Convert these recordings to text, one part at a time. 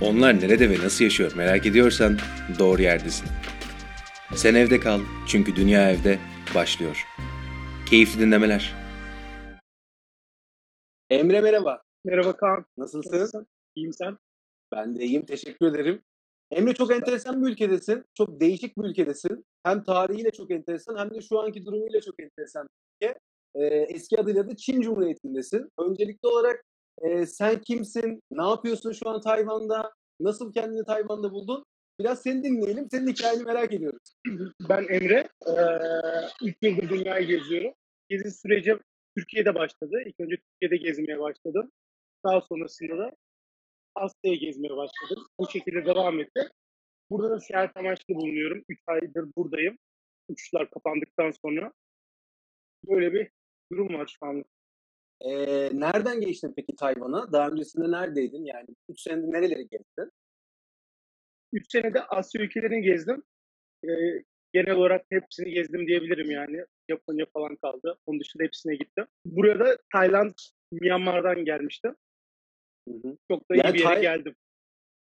Onlar nerede ve nasıl yaşıyor merak ediyorsan doğru yerdesin. Sen evde kal çünkü dünya evde başlıyor. Keyifli dinlemeler. Emre merhaba. Merhaba Kaan. Nasılsın? Nasılsın? İyiyim sen? Ben de iyiyim. Teşekkür ederim. Emre çok enteresan bir ülkedesin. Çok değişik bir ülkedesin. Hem tarihiyle çok enteresan hem de şu anki durumuyla çok enteresan bir ülke. Ee, eski adıyla da Çin Cumhuriyeti'ndesin. Öncelikli olarak e, sen kimsin? Ne yapıyorsun şu an Tayvan'da? Nasıl kendini Tayvan'da buldun? Biraz seni dinleyelim. Senin hikayeni merak ediyoruz. Ben Emre. Ee, ilk yıldır dünyayı geziyorum. Gezi süreci Türkiye'de başladı. İlk önce Türkiye'de gezmeye başladım. Daha sonrasında da Asya'ya gezmeye başladım. Bu şekilde devam etti. Burada da seyahat amaçlı bulunuyorum. 3 aydır buradayım. Uçuşlar kapandıktan sonra. Böyle bir durum var şu an. Ee, nereden geçtin peki Tayvan'a? Daha öncesinde neredeydin? Yani 3 senede nereleri gezdin? 3 senede Asya ülkelerini gezdim. Ee, genel olarak hepsini gezdim diyebilirim yani. Japonya falan kaldı. Onun dışında hepsine gittim. Buraya da Tayland, Myanmar'dan gelmiştim. Hı hı. Çok da iyi Yani bir yere Tay- geldim.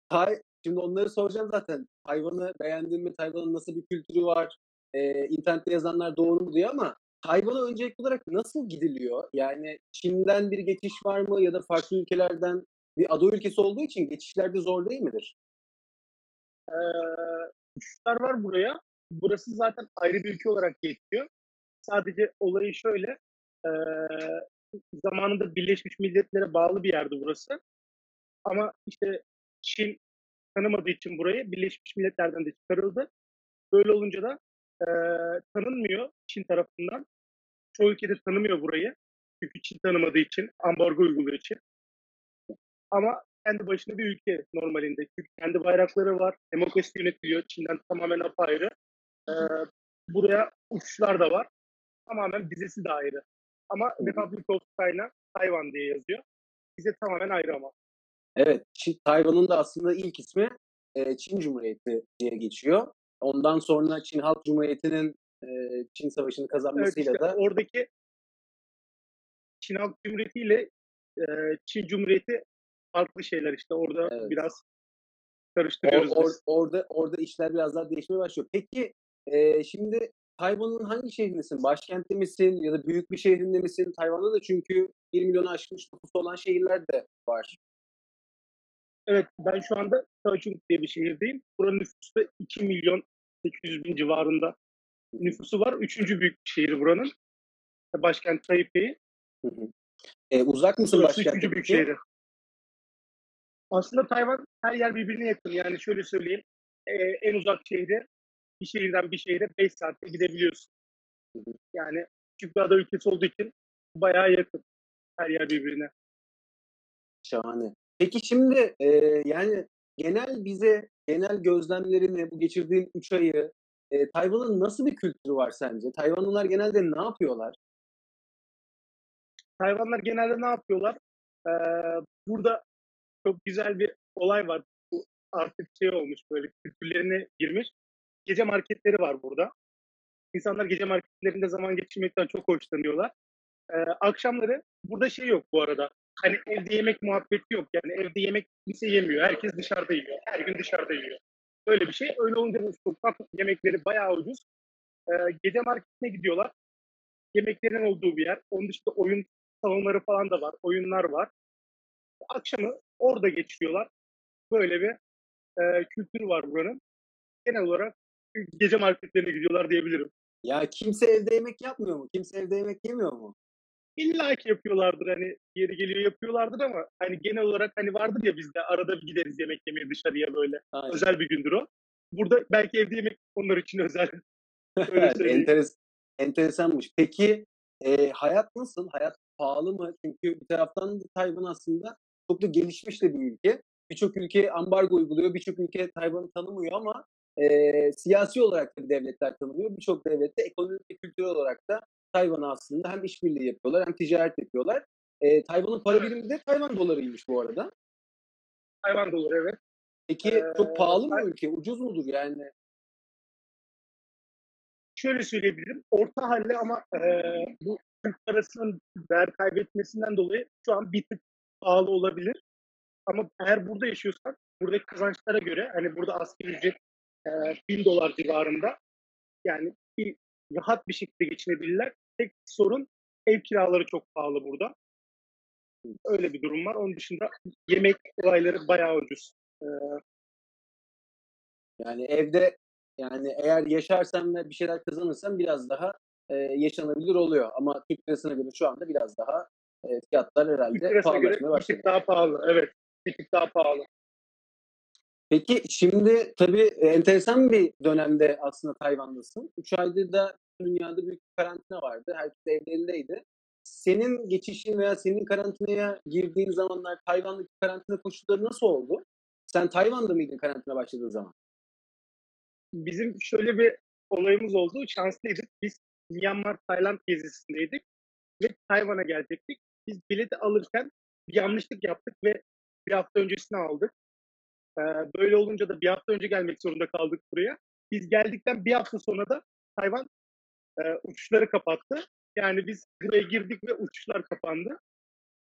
Tay, şimdi onları soracağım zaten. Tayvan'ı beğendin mi? Tayvan'ın nasıl bir kültürü var? Ee, internette yazanlar doğru mu diyor ama Tayvan'a öncelikli olarak nasıl gidiliyor? Yani Çin'den bir geçiş var mı ya da farklı ülkelerden bir ada ülkesi olduğu için geçişlerde zor değil midir? Ee, uçuşlar var buraya. Burası zaten ayrı bir ülke olarak geçiyor. Sadece olayı şöyle. ee, zamanında Birleşmiş Milletler'e bağlı bir yerdi burası. Ama işte Çin tanımadığı için burayı Birleşmiş Milletler'den de çıkarıldı. Böyle olunca da ee, tanınmıyor Çin tarafından. Çoğu ülkede tanımıyor burayı. Çünkü Çin tanımadığı için, ambargo uyguluyor için. Ama kendi başına bir ülke normalinde. Çünkü kendi bayrakları var. Demokrasi yönetiliyor. Çin'den tamamen apayrı. Ee, buraya uçuşlar da var. Tamamen vizesi de ayrı. Ama. Republic of China, Tayvan diye yazıyor. Vize tamamen ayrı ama. Evet, Çin, Tayvan'ın da aslında ilk ismi e, Çin Cumhuriyeti diye geçiyor. Ondan sonra Çin Halk Cumhuriyeti'nin e, Çin Savaşı'nı Evet kazanmasıyla işte da oradaki Çin Halk Cumhuriyeti ile e, Çin Cumhuriyeti farklı şeyler işte. Orada Evet. biraz Or- karıştırıyoruz or- biz. orada orada işler biraz daha değişmeye başlıyor. Peki e, şimdi Tayvan'ın hangi şehrindesin? Başkentte misin ya da büyük bir şehrinde misin? Tayvan'da da çünkü 1 milyonu aşmış nüfusu olan şehirler de var. Evet ben şu anda Kaohsiung diye bir şehirdeyim. Buranın nüfusu da 2 milyon 800 bin civarında nüfusu var. Üçüncü büyük şehir buranın. Başkent Taipei. E, uzak mısın Burası başkentte üçüncü büyük şehri. Aslında Tayvan her yer birbirine yakın. Yani şöyle söyleyeyim. e, en uzak şehri bir şehirden bir şehre 5 saatte gidebiliyorsun. Hı hı. Yani küçük bir ada ülkesi olduğu için bayağı yakın. Her yer birbirine. Şahane. Peki şimdi e, yani genel bize genel gözlemlerini bu geçirdiğin 3 ayı e, Tayvan'ın nasıl bir kültürü var sence? Tayvanlılar genelde ne yapıyorlar? Hayvanlar genelde ne yapıyorlar? Ee, burada çok güzel bir olay var. Bu artık şey olmuş böyle kültürlerine girmiş. Gece marketleri var burada. İnsanlar gece marketlerinde zaman geçirmekten çok hoşlanıyorlar. Ee, akşamları burada şey yok bu arada. Hani evde yemek muhabbeti yok. Yani evde yemek kimse yemiyor. Herkes dışarıda yiyor. Her gün dışarıda yiyor. Böyle bir şey. Öyle olunca da sokak yemekleri bayağı ucuz. Ee, gece marketine gidiyorlar. Yemeklerin olduğu bir yer. Onun dışında oyun salonları falan da var. Oyunlar var. Akşamı orada geçiriyorlar. Böyle bir e, kültür var buranın. Genel olarak gece marketlerine gidiyorlar diyebilirim. Ya kimse evde yemek yapmıyor mu? Kimse evde yemek yemiyor mu? İlla ki yapıyorlardır hani yeri geliyor yapıyorlardır ama hani genel olarak hani vardır ya bizde arada bir gideriz yemek yemeye dışarıya böyle. Aynen. Özel bir gündür o. Burada belki evde yemek onlar için özel. Enteres, enteresanmış. Peki e, hayat nasıl? Hayat pahalı mı? Çünkü bir taraftan da Tayvan aslında çok da gelişmiş de bir ülke. Birçok ülke ambargo uyguluyor, birçok ülke Tayvan'ı tanımıyor ama e, siyasi olarak da devletler tanımıyor. Birçok devlet de ekonomik ve kültürel olarak da Tayvan'a aslında hem işbirliği yapıyorlar hem ticaret yapıyorlar. E, Tayvan'ın para birimi de Tayvan dolarıymış bu arada. Hayvan doları evet. Peki Ee, çok pahalı mı ülke? Ucuz mudur yani? Şöyle söyleyebilirim. Orta halli ama e, bu Türk parasının değer kaybetmesinden dolayı şu an bir tık pahalı olabilir. Ama eğer burada yaşıyorsan buradaki kazançlara göre hani burada asgari ücret e, 1000 dolar civarında yani bir, rahat bir şekilde geçinebilirler. Tek sorun ev kiraları çok pahalı burada. Öyle bir durum var. Onun dışında yemek olayları bayağı ucuz. Ee, Yani evde yani eğer yaşarsan ve bir şeyler kazanırsan biraz daha e, yaşanabilir oluyor. Ama Türk lirasına göre şu anda biraz daha e, fiyatlar herhalde göre pahalaşmaya bir başladı. tık daha pahalı. Evet. Bir tık daha pahalı. Peki şimdi tabii e, enteresan bir dönemde aslında Tayvan'dasın. 3 aydır da dünyada büyük bir karantina vardı. Herkes evlerindeydi. Senin geçişin veya senin karantinaya girdiğin zamanlar Tayvan'daki karantina koşulları nasıl oldu? Sen Tayvan'da mıydın karantina başladığı zaman? Bizim şöyle bir olayımız oldu. Şanslıydık. Biz Myanmar, Tayland gezisindeydik ve Tayvan'a gelecektik. Biz bileti alırken bir yanlışlık yaptık ve bir hafta öncesini aldık. Ee, böyle olunca da bir hafta önce gelmek zorunda kaldık buraya. Biz geldikten bir hafta sonra da Tayvan e, uçuşları kapattı. Yani biz buraya girdik ve uçuşlar kapandı.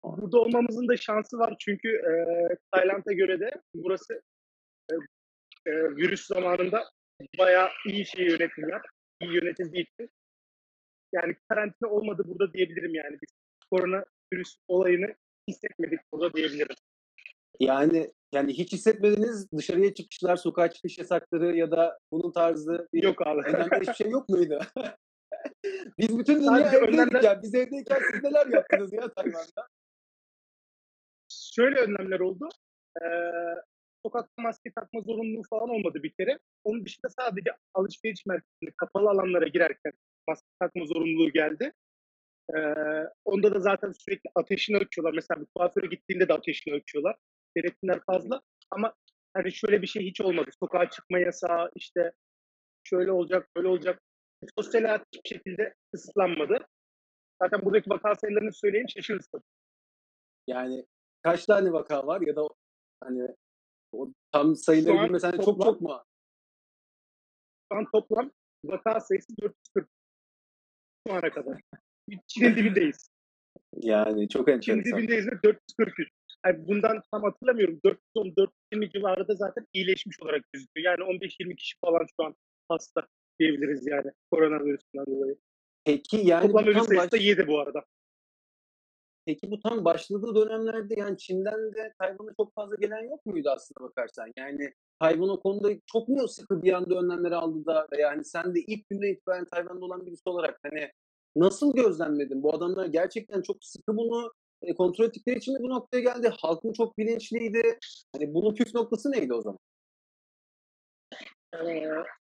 Burada olmamızın da şansı var çünkü e, Tayland'a göre de burası e, e, virüs zamanında bayağı iyi şey yönetimler, iyi yönetildiği için. Yani karantina olmadı burada diyebilirim yani. Biz korona virüs olayını hissetmedik burada diyebilirim. Yani yani hiç hissetmediniz dışarıya çıkışlar, sokağa çıkış yasakları ya da bunun tarzı bir Yok abi. önlemde hiçbir şey yok muydu? Biz bütün dünya Sadece evdeydik önlemler- ya. Biz evdeyken siz neler yaptınız ya Tayvan'da? Şöyle önlemler oldu. Ee, sokakta maske takma zorunluluğu falan olmadı bir kere. Onun dışında sadece alışveriş merkezinde kapalı alanlara girerken maske takma zorunluluğu geldi. Ee, onda da zaten sürekli ateşini ölçüyorlar. Mesela bir kuaföre gittiğinde de ateşini ölçüyorlar. Denetimler fazla ama hani şöyle bir şey hiç olmadı. Sokağa çıkma yasağı işte şöyle olacak, böyle olacak. Sosyal hayat hiçbir şekilde kısıtlanmadı. Zaten buradaki vaka sayılarını söyleyeyim şaşırırsın. Yani kaç tane vaka var ya da hani o tam sayıları bilmesen çok toplam- çok mu? Şu an toplam vaka sayısı 440 şu ana kadar. Çin'in dibindeyiz. Yani çok Çin'in enteresan. dibindeyiz ve 443. Yani bundan tam hatırlamıyorum. 410-420 civarında zaten iyileşmiş olarak gözüküyor. Yani 15-20 kişi falan şu an hasta diyebiliriz yani koronavirüsünden dolayı. Peki yani Toplam ölü tam, sayısı da 7 bu arada. peki bu tam başladığı dönemlerde yani Çin'den de Tayvan'a çok fazla gelen yok muydu aslında bakarsan? Yani Tayvan o konuda çok mu sıkı bir anda önlemleri aldı da veya hani sen de ilk günden itibaren Tayvan'da olan birisi olarak hani nasıl gözlemledin? Bu adamlar gerçekten çok sıkı bunu e, kontrol ettikleri için mi bu noktaya geldi? Halkın çok bilinçliydi. Hani bunun püf noktası neydi o zaman? Ee,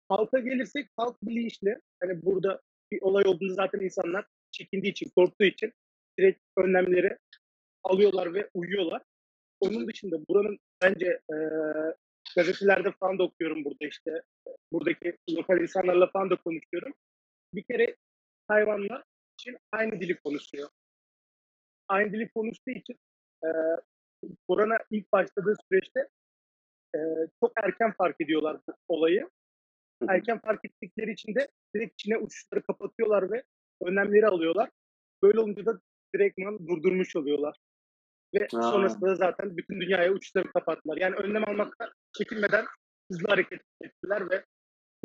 halka gelirsek halk bilinçli. Hani burada bir olay olduğunda zaten insanlar çekindiği için, korktuğu için direkt önlemleri alıyorlar ve uyuyorlar. Onun dışında buranın bence e, gazetelerde falan da okuyorum burada işte. Buradaki lokal insanlarla falan da konuşuyorum. Bir kere hayvanlar için aynı dili konuşuyor. Aynı dili konuştuğu için e, korona ilk başladığı süreçte e, çok erken fark ediyorlar bu olayı. Erken fark ettikleri için de direkt Çin'e uçuşları kapatıyorlar ve önlemleri alıyorlar. Böyle olunca da direktman durdurmuş oluyorlar. Ve Aa. sonrasında da zaten bütün dünyaya uçuşları kapattılar. Yani önlem almakta çekinmeden hızlı hareket ettiler ve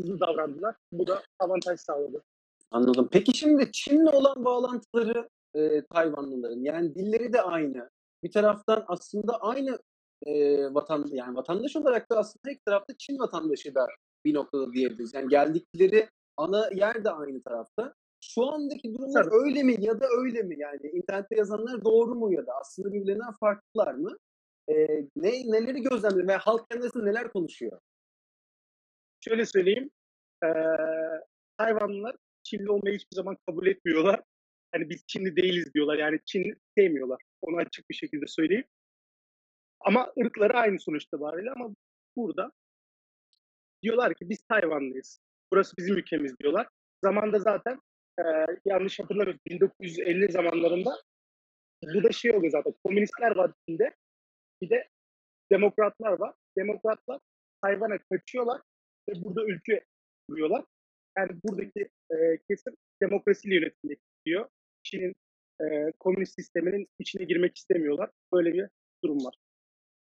hızlı davrandılar. Bu da avantaj sağladı. Anladım. Peki şimdi Çin'le olan bağlantıları e, Tayvanlıların yani dilleri de aynı. Bir taraftan aslında aynı e, vatan yani vatandaş olarak da aslında ilk tarafta Çin vatandaşı da bir noktada diyebiliriz. Yani geldikleri ana yer de aynı tarafta. Şu andaki durumlar Tabii. öyle mi ya da öyle mi? Yani internette yazanlar doğru mu ya da aslında birbirlerinden farklılar mı? E, ne neleri gözlemliyor ve halk kendisi neler konuşuyor? Şöyle söyleyeyim. eee hayvanlar Çinli olmayı hiçbir zaman kabul etmiyorlar. Hani biz Çinli değiliz diyorlar. Yani Çin sevmiyorlar. Onu açık bir şekilde söyleyeyim. Ama ırkları aynı sonuçta bariyle ama burada diyorlar ki biz Tayvanlıyız. Burası bizim ülkemiz diyorlar. Zamanda zaten eee, yanlış hatırlamıyorum 1950 zamanlarında bu da şey oluyor zaten. Komünistler var Çin'de. Bir de demokratlar var. Demokratlar Tayvan'a kaçıyorlar ve burada ülke kuruyorlar. Yani buradaki e, kesim demokrasiyle yönetilmek istiyor. Çin'in e, komünist sisteminin içine girmek istemiyorlar. Böyle bir durum var.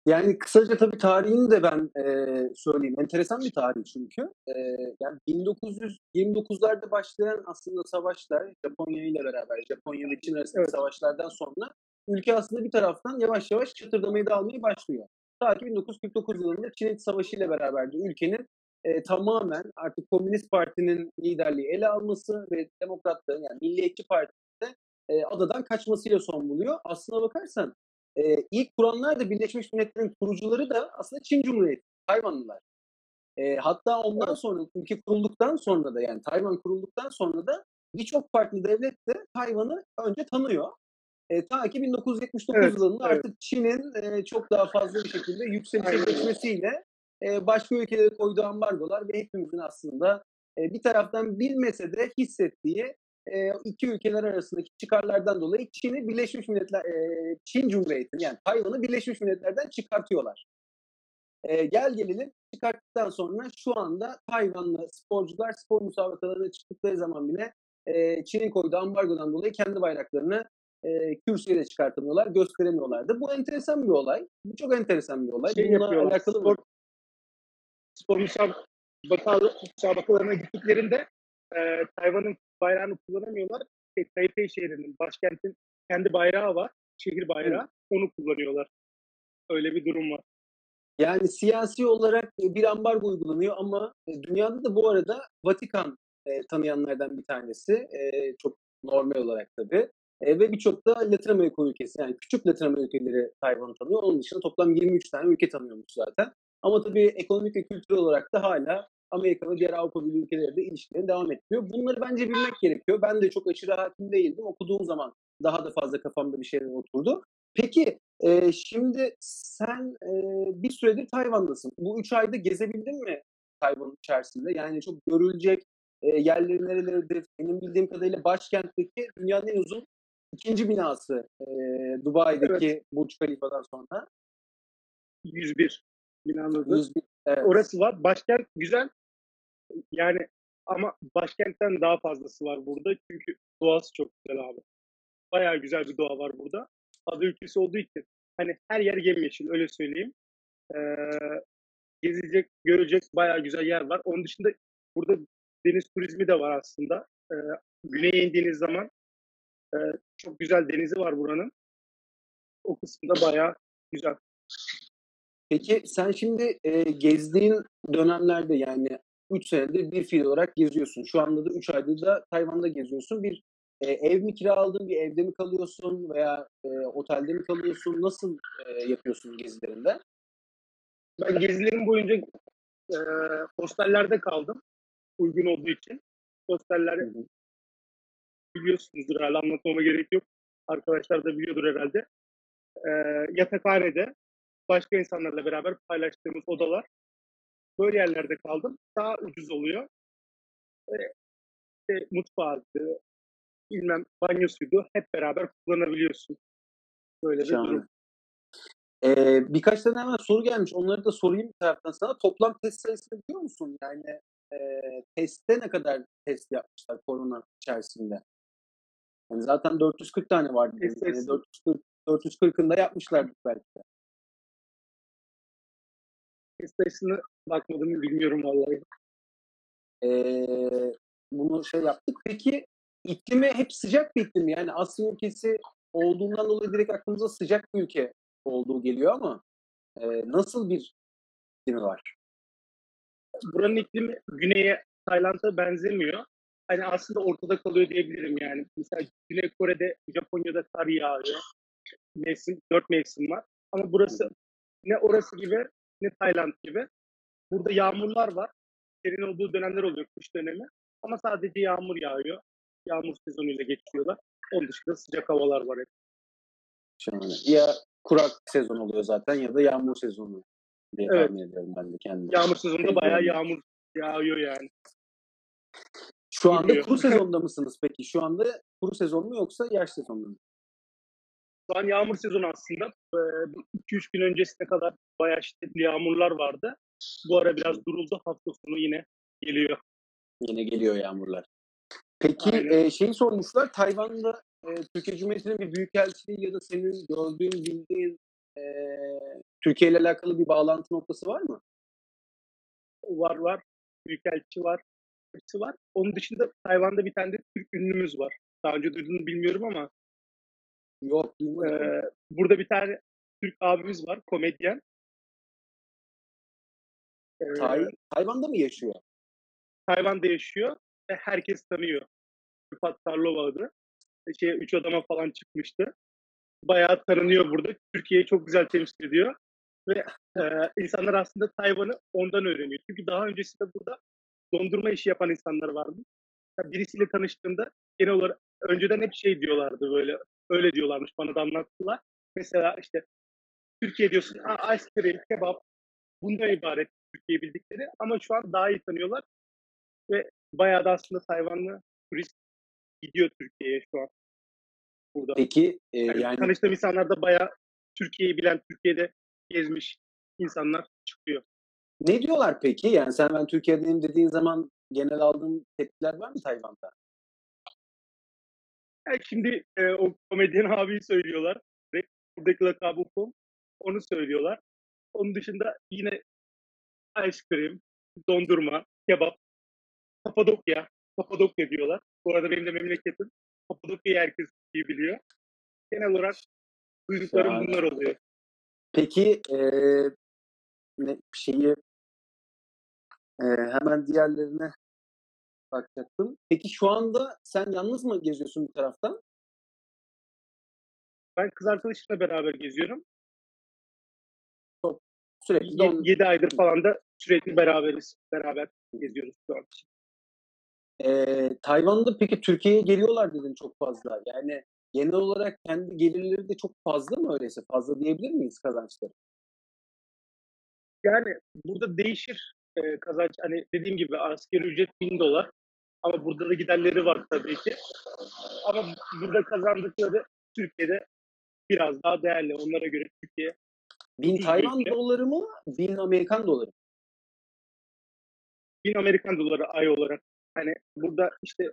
Yani kısaca tabii tarihini de ben eee, söyleyeyim. Enteresan bir tarih çünkü. Eee, yani 1929'larda başlayan aslında savaşlar Japonya ile beraber, Japonya ve Çin arasındaki Evet. savaşlardan sonra ülke aslında bir taraftan yavaş yavaş çatırdamayı da almaya başlıyor. Ta ki 1949 yılında Çin Savaşı ile beraber de ülkenin eee, tamamen artık Komünist Parti'nin liderliği ele alması ve Demokratların yani Milliyetçi Parti'nin eee, adadan kaçmasıyla son buluyor. Aslına bakarsan Eee, ilk kuranlar da Birleşmiş Milletler'in kurucuları da aslında Çin Cumhuriyeti, Tayvanlılar. Eee, hatta ondan sonra ülke kurulduktan sonra da yani Tayvan kurulduktan sonra da birçok farklı devlet de Tayvan'ı önce tanıyor. Eee, ta ki 1979 Evet, yılında evet. artık Çin'in eee, çok daha fazla bir şekilde yükselişe Aynen geçmesiyle eee, başka ülkelere koyduğu ambargolar ve hepimizin aslında eee, bir taraftan bilmese de hissettiği eee, iki ülkeler arasındaki çıkarlardan dolayı Çin'i Birleşmiş Milletler, eee, Çin Cumhuriyeti'ni yani Tayvan'ı Birleşmiş Milletler'den çıkartıyorlar. Eee, gel gelelim çıkarttıktan sonra şu anda Tayvanlı sporcular spor müsabakalarına çıktıkları zaman bile eee, Çin'in koyduğu ambargodan dolayı kendi bayraklarını eee, kürsüye de çıkartamıyorlar, gösteremiyorlardı. Bu enteresan bir olay. Bu çok enteresan bir olay. Şey Bununla alakalı spor, mı? spor müsabakalarına gittiklerinde e, Tayvan'ın bayrağını kullanamıyorlar. E, Taipei şehrinin, başkentin kendi bayrağı var, şehir bayrağı. Onu kullanıyorlar. Öyle bir durum var. Yani siyasi olarak bir ambargo uygulanıyor ama e, dünyada da bu arada Vatikan e, tanıyanlardan bir tanesi. E, çok normal olarak tabii. E, ve birçok da Latin Amerika ülkesi yani küçük Latin Amerika ülkeleri Tayvan'ı tanıyor. Onun dışında toplam 23 tane ülke tanıyormuş zaten. Ama tabii ekonomik ve kültürel olarak da hala Amerika ve diğer Avrupa Birliği ülkeleri ilişkilerini devam ettiriyor. Bunları bence bilmek gerekiyor. Ben de çok aşırı hakim değildim. Okuduğum zaman daha da fazla kafamda bir şeyler oturdu. Peki e, şimdi sen e, bir süredir Tayvan'dasın. Bu üç ayda gezebildin mi Tayvan'ın içerisinde? Yani çok görülecek e, yerleri nerelerdir? Benim bildiğim kadarıyla başkentteki dünyanın en uzun ikinci binası e, Dubai'deki evet. Burç Khalifa'dan sonra. 101 binanın 101 evet. Orası var. Başkent güzel. Yani ama başkentten daha fazlası var burada. Çünkü doğası çok güzel abi. Bayağı güzel bir doğa var burada. Ada ülkesi olduğu için hani her yer yemyeşil öyle söyleyeyim. Ee, gezilecek, görecek bayağı güzel yer var. Onun dışında burada deniz turizmi de var aslında. Ee, güneye indiğiniz zaman e, çok güzel denizi var buranın. O kısımda bayağı güzel. Peki sen şimdi e, gezdiğin dönemlerde yani 3 senedir bir fiil olarak geziyorsun. Şu anda da 3 aydır da Tayvan'da geziyorsun. Bir e, ev mi kiraladın, bir evde mi kalıyorsun veya e, otelde mi kalıyorsun? Nasıl e, yapıyorsun gezilerinde? Ben gezilerim boyunca e, hostellerde kaldım. Uygun olduğu için. Hosteller biliyorsunuzdur herhalde anlatmama gerek yok. Arkadaşlar da biliyordur herhalde. E, yatakhanede başka insanlarla beraber paylaştığımız odalar. Böyle yerlerde kaldım. Daha ucuz oluyor. E, işte mutfağıydı, bilmem banyosuydu. Hep beraber kullanabiliyorsun. Böyle bir Şahane. durum. Ee, birkaç tane hemen soru gelmiş. Onları da sorayım bir taraftan sana. Toplam test sayısını biliyor musun? Yani e, testte ne kadar test yapmışlar korona içerisinde? Yani zaten 440 tane vardı. Yani sayısı- 440, 440'ını da yapmışlardı belki de. Sayısını bakmadım bilmiyorum vallahi. Ee, bunu şey yaptık. Peki iklimi hep sıcak bir iklim? Yani Asya ülkesi olduğundan dolayı direkt aklımıza sıcak bir ülke olduğu geliyor ama e, nasıl bir iklimi var? buranın iklimi güneye Tayland'a benzemiyor. Hani aslında ortada kalıyor diyebilirim yani. Mesela Güney Kore'de, Japonya'da kar yağıyor. Mevsim, dört mevsim var. Ama burası ne orası gibi ne Tayland gibi. Burada yağmurlar var. Serin olduğu dönemler oluyor, kış dönemi. Ama sadece yağmur yağıyor. Yağmur sezonuyla geçiyorlar. Onun dışında sıcak havalar var hep. Şahane. Ya kurak sezon oluyor zaten ya da yağmur sezonu diye Evet. tahmin ediyorum ben de kendim. Yağmur sezonunda bayağı yağmur yağıyor yani. Şu anda Gidiyor. kuru sezonda mısınız peki? Şu anda kuru sezon mu yoksa yaş sezonu mu? Şu an yağmur sezonu aslında. 2-3 gün öncesine kadar bayağı şiddetli yağmurlar vardı. Bu ara biraz duruldu. Hafta sonu yine geliyor. Yine geliyor yağmurlar. Peki Aynen. e, şey sormuşlar Tayvan'da e, Türkiye Cumhuriyeti'nin bir büyükelçiliği ya da senin gördüğün, bildiğin e, Türkiye ile alakalı bir bağlantı noktası var mı? Var var. Büyükelçi var. Hepsi var. Onun dışında Tayvan'da bir tane de Türk ünlümüz var. Daha önce duyduğunu bilmiyorum ama Yok duymadım. e, burada bir tane Türk abimiz var. Komedyen. E, Tay- Tayvan'da mı yaşıyor? Tayvan'da yaşıyor ve herkes tanıyor. Rıfat Sarlova adı. Şey, üç adama falan çıkmıştı. Bayağı tanınıyor burada. Türkiye'yi çok güzel temsil ediyor. Ve e, insanlar aslında Tayvan'ı ondan öğreniyor. Çünkü daha öncesinde burada dondurma işi yapan insanlar vardı. Yani birisiyle tanıştığında genel olarak önceden hep şey diyorlardı böyle. Öyle diyorlarmış bana da anlattılar. Mesela işte Türkiye diyorsun, ice cream, kebap bundan ibaret Türkiye bildikleri ama şu an daha iyi tanıyorlar ve bayağı da aslında Tayvanlı turist gidiyor Türkiye'ye şu an burada. Peki e, Yani, yani tanıştığım insanlar da bayağı Türkiye'yi bilen, Türkiye'de gezmiş insanlar çıkıyor. ne diyorlar peki? Yani sen ben Türkiye'deyim dediğin zaman genel aldığın tepkiler var mı Tayvan'da? Yani şimdi e, o komedyen abiyi söylüyorlar ve buradaki lakabı Fong, onu söylüyorlar. Onun dışında yine ice cream, dondurma, kebap, Kapadokya, Kapadokya diyorlar. Bu arada benim de memleketim. Kapadokya'yı herkes iyi biliyor. Genel olarak duyduklarım Şahane. bunlar oluyor. Peki e, ne, şeyi e, hemen diğerlerine bakacaktım. Peki şu anda sen yalnız mı geziyorsun bir taraftan? Ben kız arkadaşımla beraber geziyorum. Sürekli de onun- 7 aydır falan da sürekli beraberiz. Beraber geziyoruz şu an. Ee, Tayvan'da peki Türkiye'ye geliyorlar dedin çok fazla. Yani genel olarak kendi gelirleri de çok fazla mı öyleyse? Fazla diyebilir miyiz kazançları? Yani burada değişir e, kazanç. Hani dediğim gibi asgari ücret 1000 dolar. Ama burada da giderleri var tabii ki. Ama burada kazandıkları Türkiye'de biraz daha değerli. Onlara göre Türkiye Bin Tayvan doları mı? Bin Amerikan doları mı? 1000 Amerikan doları ay olarak. Hani burada işte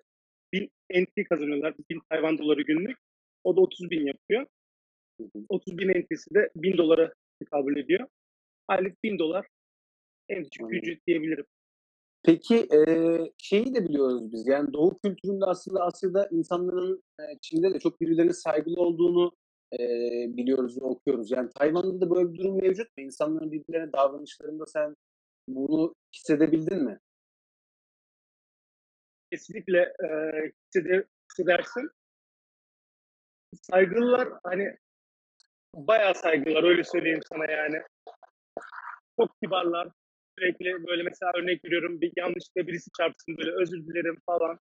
1000 NT kazanıyorlar. 1000 Tayvan doları günlük. O da 30 bin yapıyor. 30 bin NT'si de 1000 dolara tekabül ediyor. Aylık 1000 dolar en düşük ücret diyebilirim. Peki e, şeyi de biliyoruz biz. Yani Doğu kültüründe aslında Asya'da insanların e, Çin'de de çok birbirlerine saygılı olduğunu e, biliyoruz okuyoruz. Yani Tayvan'da da böyle bir durum mevcut mu? İnsanların birbirlerine davranışlarında sen bunu hissedebildin mi? kesinlikle e, hisseder, hissedersin. Saygılılar hani bayağı saygılılar öyle söyleyeyim sana yani. Çok kibarlar. Sürekli böyle mesela örnek veriyorum bir yanlışlıkla birisi çarpsın böyle özür dilerim falan.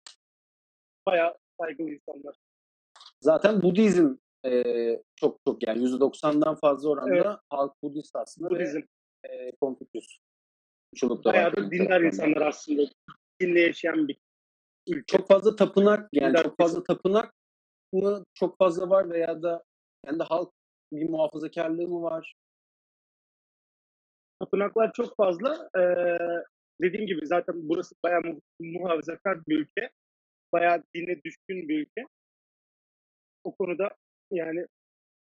Bayağı saygılı insanlar. Zaten Budizm e, çok çok yani %90'dan fazla oranda Evet. halk Budist aslında Budizm. ve e, Konfüçyüs. Bayağı da dindar insanlar aslında. Dinle yaşayan bir ülke. Çok fazla tapınak yani Dindar çok fazla tapınak mı çok fazla var veya da kendi halk bir muhafazakarlığı mı var? Tapınaklar çok fazla. Ee, dediğim gibi zaten burası bayağı mu- muhafazakar bir ülke. Bayağı dine düşkün bir ülke. O konuda yani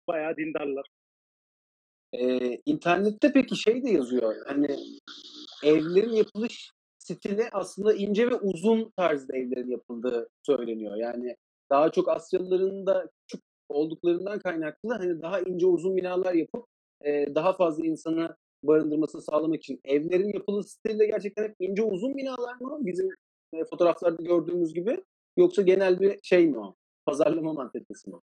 bayağı dindarlar. Ee, internette peki şey de yazıyor hani evlerin yapılış stili aslında ince ve uzun tarzda evlerin yapıldığı söyleniyor. Yani daha çok Asyalıların da küçük olduklarından kaynaklı hani daha ince uzun binalar yapıp e, daha fazla insanı barındırmasını sağlamak için evlerin yapılış stili gerçekten hep ince uzun binalar mı? Bizim e, fotoğraflarda gördüğümüz gibi yoksa genel bir şey mi o? Pazarlama mantalitesi mi?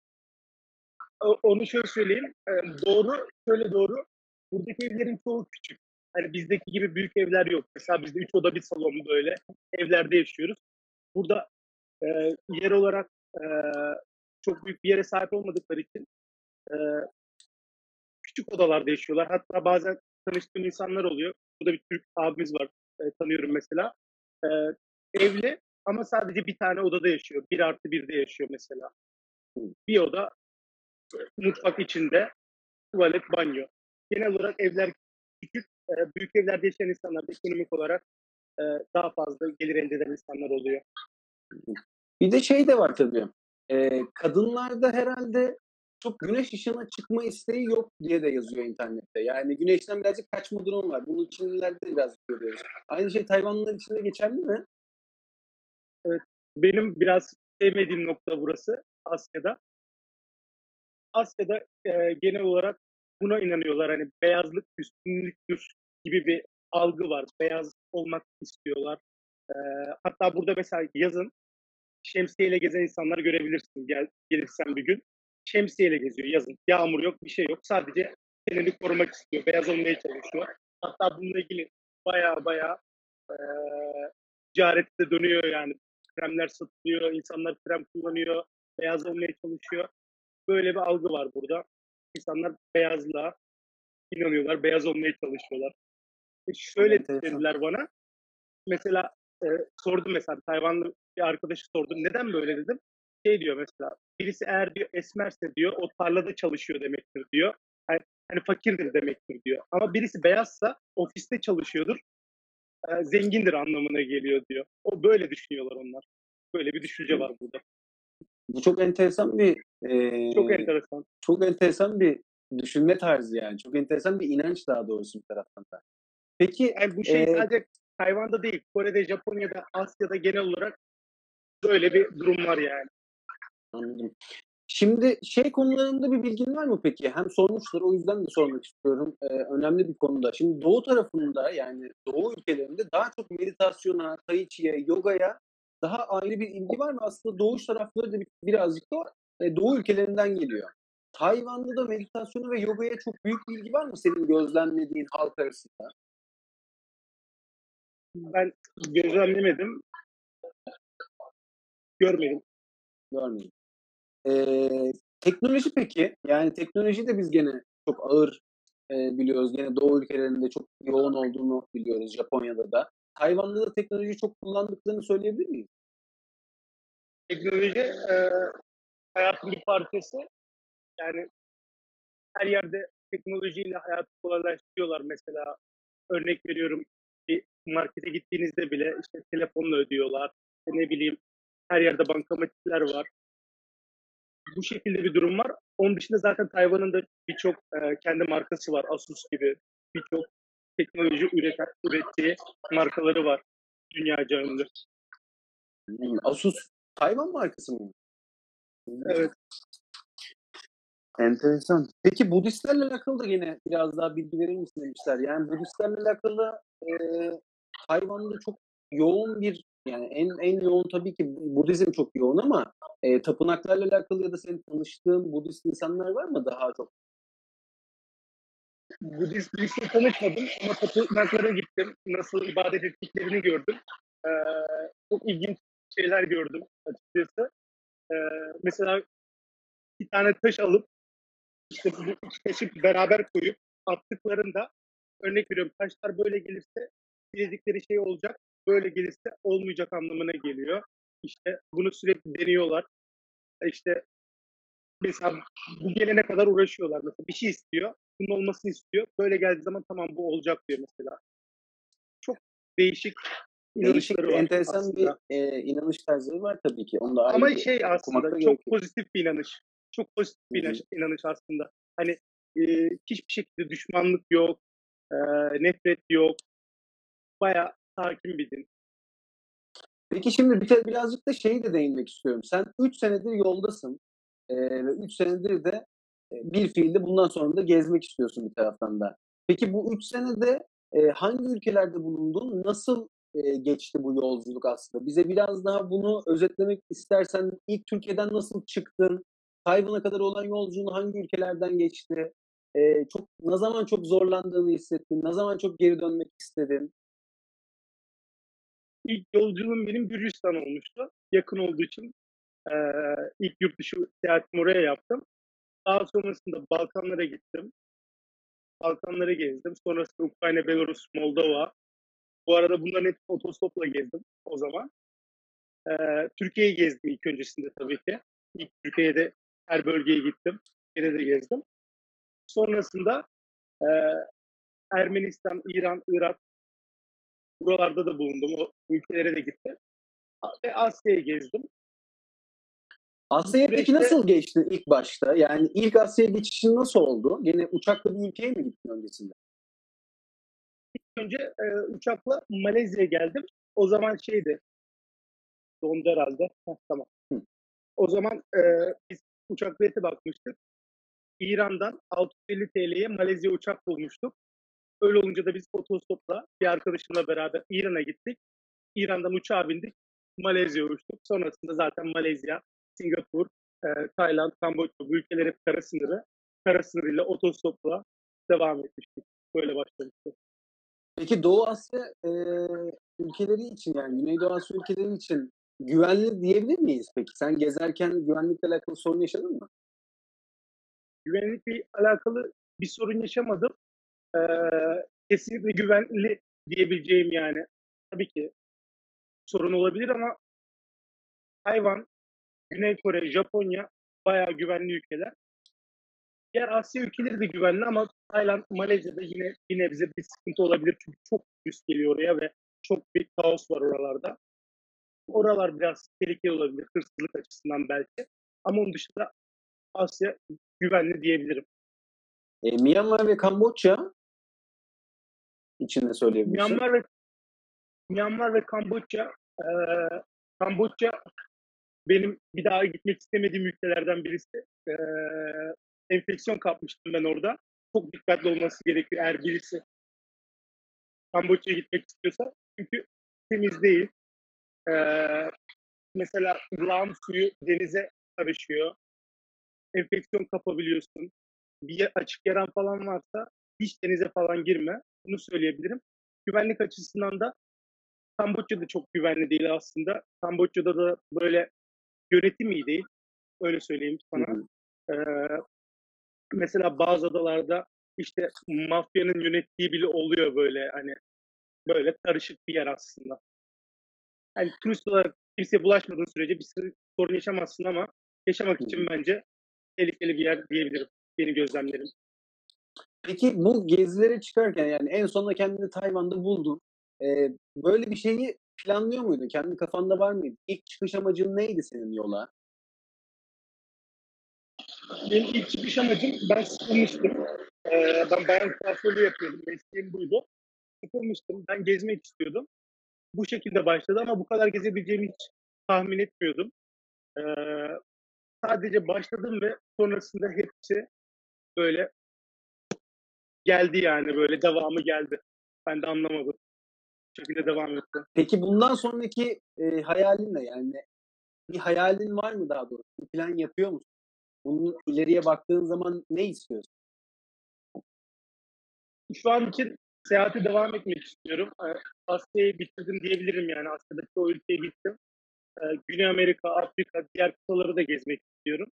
Onu şöyle söyleyeyim. Ee, doğru, şöyle doğru. Buradaki evlerin çoğu küçük. Hani bizdeki gibi büyük evler yok. Mesela bizde üç oda bir salon böyle evlerde yaşıyoruz. Burada e, yer olarak e, çok büyük bir yere sahip olmadıkları için e, küçük odalarda yaşıyorlar. Hatta bazen tanıştığım insanlar oluyor. Burada bir Türk abimiz var. e, tanıyorum mesela. E, evli ama sadece bir tane odada yaşıyor. Bir artı birde yaşıyor mesela. Bir oda mutfak içinde tuvalet, banyo. Genel olarak evler küçük, e, büyük evlerde yaşayan insanlar da ekonomik olarak e, daha fazla gelir elde eden insanlar oluyor. Bir de şey de var tabii. E, kadınlarda herhalde çok güneş ışığına çıkma isteği yok diye de yazıyor internette. Yani güneşten birazcık kaçma durumu var. Bunu Çinlilerde de birazcık görüyoruz. Aynı şey Tayvanlılar için de geçerli mi? Benim biraz sevmediğim nokta burası Asya'da. Asya'da e, genel olarak buna inanıyorlar. Hani beyazlık üstünlüktür gibi bir algı var. Beyaz olmak istiyorlar. E, hatta burada mesela yazın şemsiyeyle gezen insanlar görebilirsin. Gel, gelirsen bir gün. Şemsiyeyle geziyor yazın. Yağmur yok, bir şey yok. Sadece kendini korumak istiyor. Beyaz olmaya çalışıyor. Hatta bununla ilgili baya baya e, ticarette dönüyor yani. Kremler satılıyor, insanlar krem kullanıyor, beyaz olmaya çalışıyor. Böyle bir algı var burada. İnsanlar beyazlığa inanıyorlar, beyaz olmaya çalışıyorlar. E şöyle Enteresan. dediler bana. Mesela e, sordum mesela Tayvanlı bir arkadaşı sordum. Neden böyle dedim. Şey diyor mesela birisi eğer diyor esmerse diyor o tarlada çalışıyor demektir diyor. Hani, hani fakirdir demektir diyor. Ama birisi beyazsa ofiste çalışıyordur. e, zengindir anlamına geliyor diyor. O böyle düşünüyorlar onlar. Böyle bir düşünce var burada. Bu çok enteresan bir e, Çok enteresan. çok enteresan bir düşünme tarzı yani. Çok enteresan bir inanç daha doğrusu bir taraftan da. Peki Yani bu şey Ee, sadece Tayvan'da değil, Kore'de, Japonya'da, Asya'da genel olarak böyle bir durum var yani. Anladım. Şimdi şey konularında bir bilgin var mı peki? Hem sormuşlar o yüzden de sormak istiyorum. Ee, önemli bir konuda. Şimdi doğu tarafında yani doğu ülkelerinde daha çok meditasyona, tai chi'ye, yogaya daha ayrı bir ilgi var mı? Aslında doğuş tarafları da bir- birazcık da e, doğu ülkelerinden geliyor. Tayvan'da da meditasyona ve yogaya çok büyük bir ilgi var mı senin gözlemlediğin halk arasında? Ben gözlemlemedim, görmedim. Görmedim. Ee, teknoloji peki? Yani teknoloji de biz gene çok ağır e, biliyoruz. Gene Doğu ülkelerinde çok yoğun olduğunu biliyoruz. Japonya'da da. Tayvan'da da teknolojiyi çok kullandıklarını söyleyebilir miyiz? Teknoloji e, hayatın bir parçası. Yani her yerde teknolojiyle hayatı kolaylaştırıyorlar mesela. Örnek veriyorum bir markete gittiğinizde bile işte telefonla ödüyorlar. Ne bileyim her yerde bankamatikler var. Bu şekilde bir durum var. Onun dışında zaten Tayvan'ın da birçok e, kendi markası var. Asus gibi birçok teknoloji üreten, ürettiği markaları var dünyaca ünlü. Hmm, Asus Tayvan markası mı? Evet. Enteresan. Peki Budistlerle alakalı da yine biraz daha bilgi verir misin demişler. Yani Budistlerle alakalı e, Tayvan'da çok yoğun bir yani en en yoğun tabii ki Budizm çok yoğun ama e, tapınaklarla alakalı ya da senin tanıştığın Budist insanlar var mı daha çok? Budist birisiyle tanışmadım ama tapınaklara gittim. Nasıl ibadet ettiklerini gördüm. Ee, çok ilginç şeyler gördüm açıkçası. Ee, mesela bir tane taş alıp işte bu taşı beraber koyup attıklarında örnek veriyorum taşlar böyle gelirse diledikleri şey olacak. Böyle gelirse olmayacak anlamına geliyor. İşte bunu sürekli deniyorlar. İşte mesela bu gelene kadar uğraşıyorlar. Mesela bir şey istiyor. Bunun olmasını istiyor. Böyle geldiği zaman tamam bu olacak diyor mesela. Çok değişik Değişik var enteresan aslında. bir e, inanış tarzları var tabii ki. Onu da Ama bir şey aslında da çok gerekiyor. pozitif bir inanış. Çok pozitif bir inanış, inanış aslında. Hani e, hiçbir şekilde düşmanlık yok, e, nefret yok. Bayağı sakin bir din. Peki şimdi bir, birazcık da şeyi de değinmek istiyorum. Sen 3 senedir yoldasın ve 3 senedir de bir fiilde bundan sonra da gezmek istiyorsun bir taraftan da. Peki bu 3 senede e, hangi ülkelerde bulundun? Nasıl e, geçti bu yolculuk aslında? Bize biraz daha bunu özetlemek istersen ilk Türkiye'den nasıl çıktın? Tayvan'a kadar olan yolculuğun hangi ülkelerden geçti? E, çok ne zaman çok zorlandığını hissettin? Ne zaman çok geri dönmek istedin? İlk yolculuğum benim Gürcistan olmuştu. Yakın olduğu için e, ilk yurt dışı seyahatimi oraya yaptım. Daha sonrasında Balkanlara gittim. Balkanları gezdim. Sonrasında Ukrayna, Belarus, Moldova. Bu arada bunların hep otostopla gezdim o zaman. Ee, Türkiye'yi gezdim ilk öncesinde tabii ki. İlk Türkiye'de her bölgeye gittim. Yine de gezdim. Sonrasında e, Ermenistan, İran, Irak buralarda da bulundum. O ülkelere de gittim. Ve Asya'yı gezdim. Asya'ya peki süreçte- nasıl geçtin ilk başta? Yani ilk Asya'ya geçişin nasıl oldu? Gene uçakla bir ülkeye mi gittin öncesinde? önce e, uçakla Malezya'ya geldim. O zaman şeydi. Dondu herhalde. Heh, tamam. Hı. O zaman e, biz uçak bileti bakmıştık. İran'dan 650 TL'ye Malezya uçak bulmuştuk. Öyle olunca da biz otostopla bir arkadaşımla beraber İran'a gittik. İran'dan uçağa bindik. Malezya'ya uçtuk. Sonrasında zaten Malezya, Singapur, e, Tayland, Kamboçya bu ülkeler hep kara sınırı. Kara sınırıyla otostopla devam etmiştik. Böyle başlamıştık. Peki Doğu Asya e, ülkeleri için yani Güneydoğu Asya ülkeleri için güvenli diyebilir miyiz peki? Sen gezerken güvenlikle alakalı sorun yaşadın mı? güvenlikle alakalı bir sorun yaşamadım. Ee, kesinlikle güvenli diyebileceğim yani. Tabii ki sorun olabilir ama Tayvan, Güney Kore, Japonya bayağı güvenli ülkeler. Diğer Asya ülkeleri de güvenli ama Tayland, Malezya'da yine yine bize bir sıkıntı olabilir çünkü çok üst geliyor oraya ve çok bir kaos var oralarda. Oralar biraz tehlikeli olabilir hırsızlık açısından belki. Ama onun dışında Asya güvenli diyebilirim. E, Myanmar ve Kamboçya için ne söyleyebilirsin? Myanmar ve Myanmar ve Kamboçya eee Kamboçya benim bir daha gitmek istemediğim ülkelerden birisi. Eee, enfeksiyon kapmıştım ben orada. Çok dikkatli olması gerekiyor eğer birisi Kamboçya'ya gitmek istiyorsa. Çünkü temiz değil. Eee, mesela lağım suyu denize karışıyor. Enfeksiyon kapabiliyorsun. Bir açık yaran falan varsa hiç denize falan girme. Bunu söyleyebilirim. Güvenlik açısından da Kamboçya da çok güvenli değil aslında. Kamboçya'da da böyle yönetim iyi değil. Öyle söyleyeyim sana. hı. Ee, mesela bazı adalarda işte mafyanın yönettiği bile oluyor böyle hani böyle karışık bir yer aslında. Yani turist olarak kimseye bulaşmadığın sürece bir sorun yaşamazsın ama yaşamak için bence tehlikeli bir yer diyebilirim. Benim gözlemlerim. Peki bu gezilere çıkarken yani en sonunda kendini Tayvan'da buldun. E, böyle bir şeyi planlıyor muydun? Kendi kafanda var mıydı? İlk çıkış amacın neydi senin yola? Benim ilk çıkış amacım ben sıkılmıştım. Ee, ben bayan kuaförlüğü yapıyordum. Mesleğim buydu. Sıkılmıştım. Ben gezmek istiyordum. Bu şekilde başladı ama bu kadar gezebileceğimi hiç tahmin etmiyordum. Ee, sadece başladım ve sonrasında hepsi böyle geldi yani böyle devamı geldi. Ben de anlamadım. Şekilde devam etti. Peki bundan sonraki e, hayalin ne? Yani bir hayalin var mı daha doğrusu? Bir plan yapıyor musun? Bunun ileriye baktığın zaman ne istiyorsun? Şu an için seyahate devam etmek istiyorum. Ee, Asya'yı bitirdim diyebilirim yani. Asya'daki o ülkeye gittim. Ee, Güney Amerika, Afrika, diğer kıtaları da gezmek istiyorum.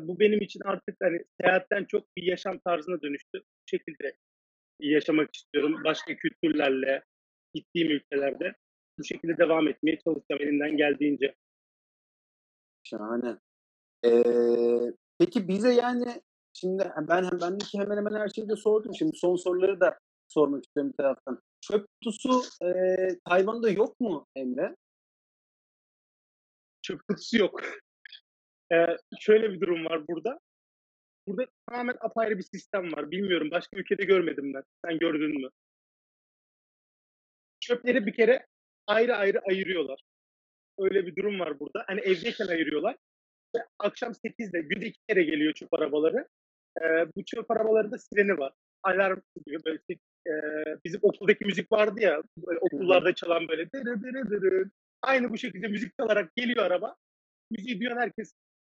Bu benim için artık hani seyahatten çok bir yaşam tarzına dönüştü. Şekilde yaşamak istiyorum. Başka kültürlerle, gittiğim ülkelerde. Bu şekilde devam etmeye çalışacağım elimden geldiğince. Şahane. Ee, peki bize yani şimdi ben bendeki hemen hemen her şeyi de sordum. Şimdi son soruları da sormak istiyorum bir taraftan. Çöp kutusu e, Tayvan'da yok mu Emre? Çöp kutusu yok. Ee, şöyle bir durum var burada. Burada tamamen apayrı bir sistem var. Bilmiyorum başka ülkede görmedim ben. Sen gördün mü? Çöpleri bir kere ayrı ayrı ayırıyorlar. Öyle bir durum var burada. Hani evdeyken ayırıyorlar. Ve akşam 8'de günde iki kere geliyor çöp arabaları. Ee, bu çöp arabalarında sireni var. Alarm gibi böyle e, bizim okuldaki müzik vardı ya böyle okullarda çalan böyle dırı dırı dırı. Aynı bu şekilde müzik çalarak geliyor araba. Müziği duyan herkes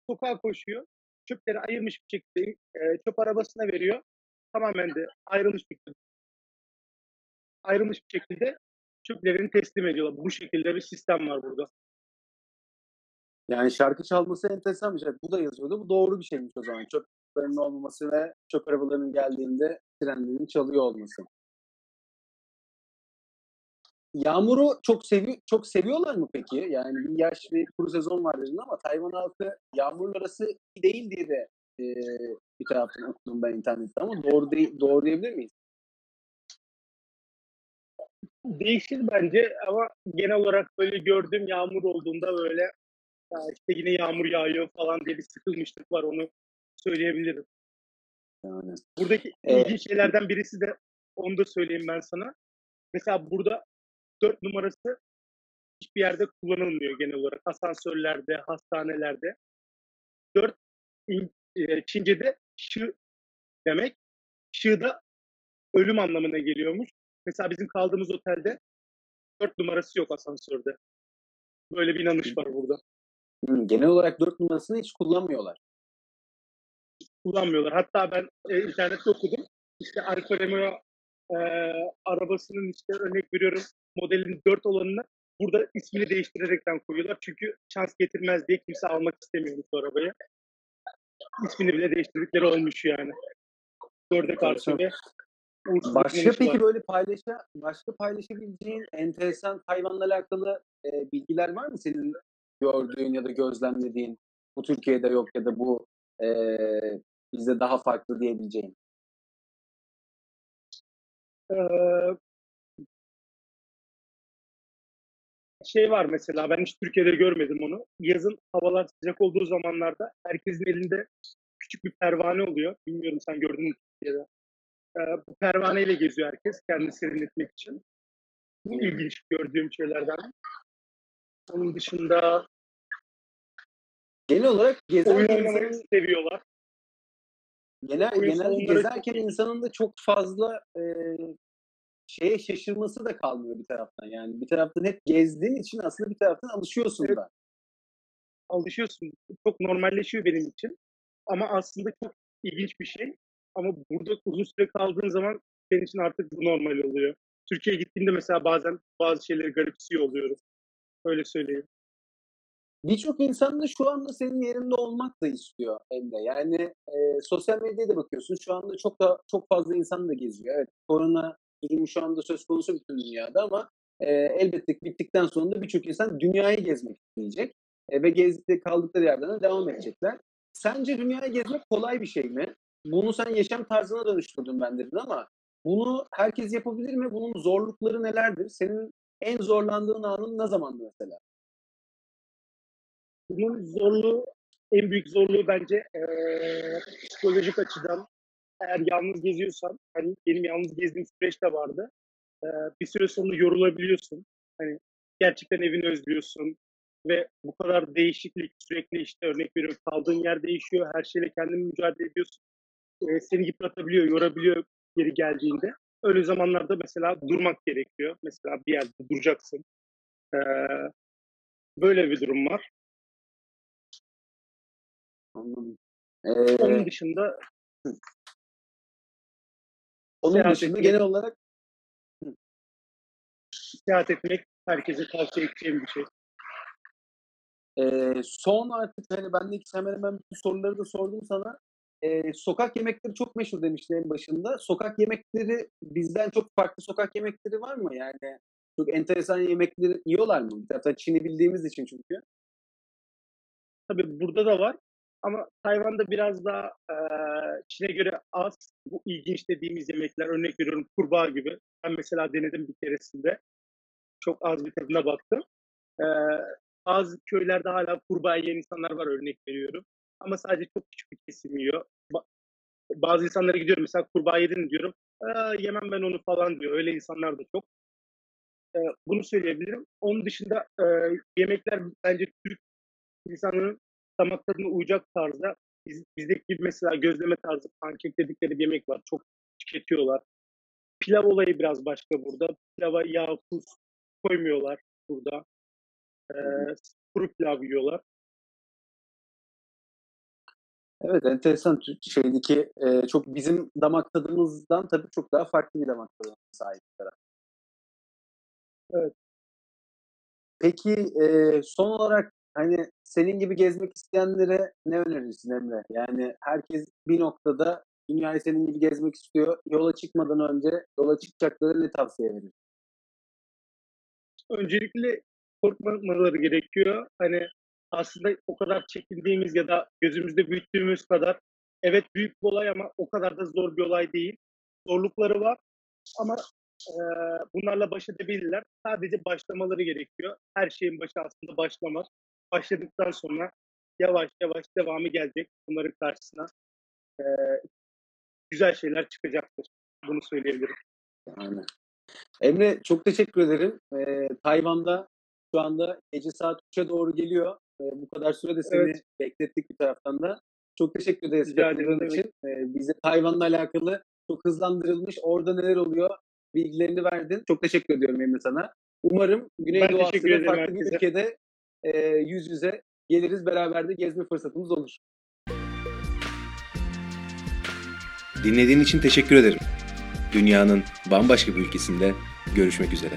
sokağa koşuyor. Çöpleri ayırmış bir şekilde e, çöp arabasına veriyor. Tamamen de ayrılmış bir şekilde ayrılmış bir şekilde çöplerini teslim ediyorlar. Bu şekilde bir sistem var burada. Yani şarkı çalması enteresan bir şey. Bu da yazıyordu. Bu doğru bir şeymiş o zaman. Çöp kutularının olmaması ve çöp arabalarının geldiğinde trenlerin çalıyor olması. Yağmuru çok sevi çok seviyorlar mı peki? Yani bir yaş ve kuru sezon var dedin ama Tayvan halkı yağmurla arası iyi değil diye de e, bir taraftan okudum ben internette ama doğru değil, doğru diyebilir miyiz? Değişir bence ama genel olarak böyle gördüğüm yağmur olduğunda böyle Ya işte yine yağmur yağıyor falan diye bir sıkılmışlık var onu söyleyebilirim. Yani. Buradaki Evet. ilginç şeylerden birisi de onu da söyleyeyim ben sana. Mesela burada 4 numarası hiçbir yerde kullanılmıyor genel olarak. Asansörlerde, hastanelerde. 4 İn- e, Çince'de şı demek. Şı da ölüm anlamına geliyormuş. Mesela bizim kaldığımız otelde 4 numarası yok asansörde. Böyle bir inanış var burada. Genel olarak 4 numarasını hiç kullanmıyorlar. kullanmıyorlar. Hatta ben e, internette okudum. İşte Alfa Romeo e, arabasının işte örnek veriyorum modelin 4 olanını burada ismini değiştirerekten koyuyorlar. Çünkü şans getirmez diye kimse almak istemiyormuş bu arabayı. İsmini bile değiştirdikleri olmuş yani. 4'e karşı ve Başka peki var. böyle paylaşa, başka paylaşabileceğin enteresan hayvanla alakalı e, bilgiler var mı senin gördüğün ya da gözlemlediğin? Bu Türkiye'de yok ya da bu e, bizde daha farklı diyebileceğin. Ee, şey var mesela ben hiç Türkiye'de görmedim onu. Yazın havalar sıcak olduğu zamanlarda herkesin elinde küçük bir pervane oluyor. Bilmiyorum sen gördün mü Türkiye'de. Ee, bu pervaneyle geziyor herkes kendini serinletmek için. Bu ilginç gördüğüm şeylerden. Onun dışında Genel olarak oyun gezerken oynamayı insanın, seviyorlar. genel, salonları gezerken insanın da çok fazla e, şeye şaşırması da kalmıyor bir taraftan. Yani bir taraftan hep gezdiğin için aslında bir taraftan alışıyorsun Evet. da. Alışıyorsun. Çok normalleşiyor benim için. Ama aslında çok ilginç bir şey. Ama burada uzun süre kaldığın zaman senin için artık bu normal oluyor. Türkiye'ye gittiğimde mesela bazen bazı şeyleri garipsiyor oluyoruz. Öyle söyleyeyim. Birçok insan da şu anda senin yerinde olmak da istiyor Emre. Yani e, sosyal medyaya da bakıyorsun. Şu anda çok da çok fazla insan da geziyor. Evet, korona durumu şu anda söz konusu bütün dünyada ama e, elbette bittikten sonra da birçok insan dünyayı gezmek isteyecek e, ve gezdikleri kaldıkları yerden de devam edecekler. Sence dünyayı gezmek kolay bir şey mi? Bunu sen yaşam tarzına dönüştürdün ben dedin ama bunu herkes yapabilir mi? Bunun zorlukları nelerdir? Senin en zorlandığın anın ne zamandı mesela? Bunun zorluğu, en büyük zorluğu bence eee, psikolojik açıdan eğer yalnız geziyorsan, hani benim yalnız gezdiğim süreç de vardı. Eee, bir süre sonra yorulabiliyorsun. Hani gerçekten evini özlüyorsun ve bu kadar değişiklik sürekli işte örnek veriyorum kaldığın yer değişiyor, her şeyle kendin mücadele ediyorsun. Eee, seni yıpratabiliyor, yorabiliyor geri geldiğinde. Öyle zamanlarda mesela durmak gerekiyor. Mesela bir yerde duracaksın. Eee, böyle bir durum var. Anladım. Onun Ee, dışında onun seyahat dışında etmek- genel olarak seyahat etmek herkese tavsiye edeceğim bir şey. e, son artık hani ben de hemen hemen bütün soruları da sordum sana. E, sokak yemekleri çok meşhur demiştin en başında. Sokak yemekleri bizden çok farklı sokak yemekleri var mı? Yani çok enteresan yemekleri yiyorlar mı? Bir taraftan Çin'i bildiğimiz için çünkü. Tabii burada da var ama Tayvan'da biraz daha eee Çin'e göre az bu ilginç dediğimiz yemekler. Örnek veriyorum kurbağa gibi. Ben mesela denedim bir keresinde. Çok az bir tadına baktım. Eee, bazı köylerde hala kurbağa yiyen insanlar var örnek veriyorum. Ama sadece çok küçük bir kesim yiyor. Ba- bazı insanlara gidiyorum mesela kurbağa yedin diyorum. "Aa, yemem ben onu falan diyor. Öyle insanlar da çok. Eee, bunu söyleyebilirim. Onun dışında eee, yemekler bence Türk insanının damak tadına uyacak tarzda. Biz, bizdeki gibi mesela gözleme tarzı pankek dedikleri bir yemek var. Çok tüketiyorlar. Pilav olayı biraz başka burada. Pilava yağ, tuz koymuyorlar burada. Eee, kuru pilav yiyorlar. Evet enteresan şeydeki e, çok bizim damak tadımızdan tabii çok daha farklı bir damak tadına sahip. Evet. Peki e, son olarak hani senin gibi gezmek isteyenlere ne önerirsin Emre? Yani herkes bir noktada dünyayı senin gibi gezmek istiyor. Yola çıkmadan önce yola çıkacakları ne tavsiye verir? Öncelikle korkmamaları gerekiyor. Hani aslında o kadar çekindiğimiz ya da gözümüzde büyüttüğümüz kadar evet büyük bir olay ama o kadar da zor bir olay değil. Zorlukları var ama eee, bunlarla baş edebilirler. Sadece başlamaları gerekiyor. Her şeyin başı aslında başlamak. Başladıktan sonra yavaş yavaş devamı gelecek bunların karşısına. Ee, güzel şeyler çıkacaktır. Bunu söyleyebilirim. Yani. Emre çok teşekkür ederim. Ee, Tayvan'da şu anda gece saat 3'e doğru geliyor. Ee, bu kadar sürede seni Evet. beklettik bir taraftan da. Çok teşekkür ederiz Rica katıldığın için. Ee, bize Tayvan'la alakalı çok hızlandırılmış, orada neler oluyor bilgilerini verdin. Çok teşekkür ediyorum Emre sana. Umarım Güneydoğu Asya'da farklı bir ülkede e, yüz yüze geliriz, beraber de gezme fırsatımız olur. Dinlediğin için teşekkür ederim. Dünyanın bambaşka bir ülkesinde görüşmek üzere.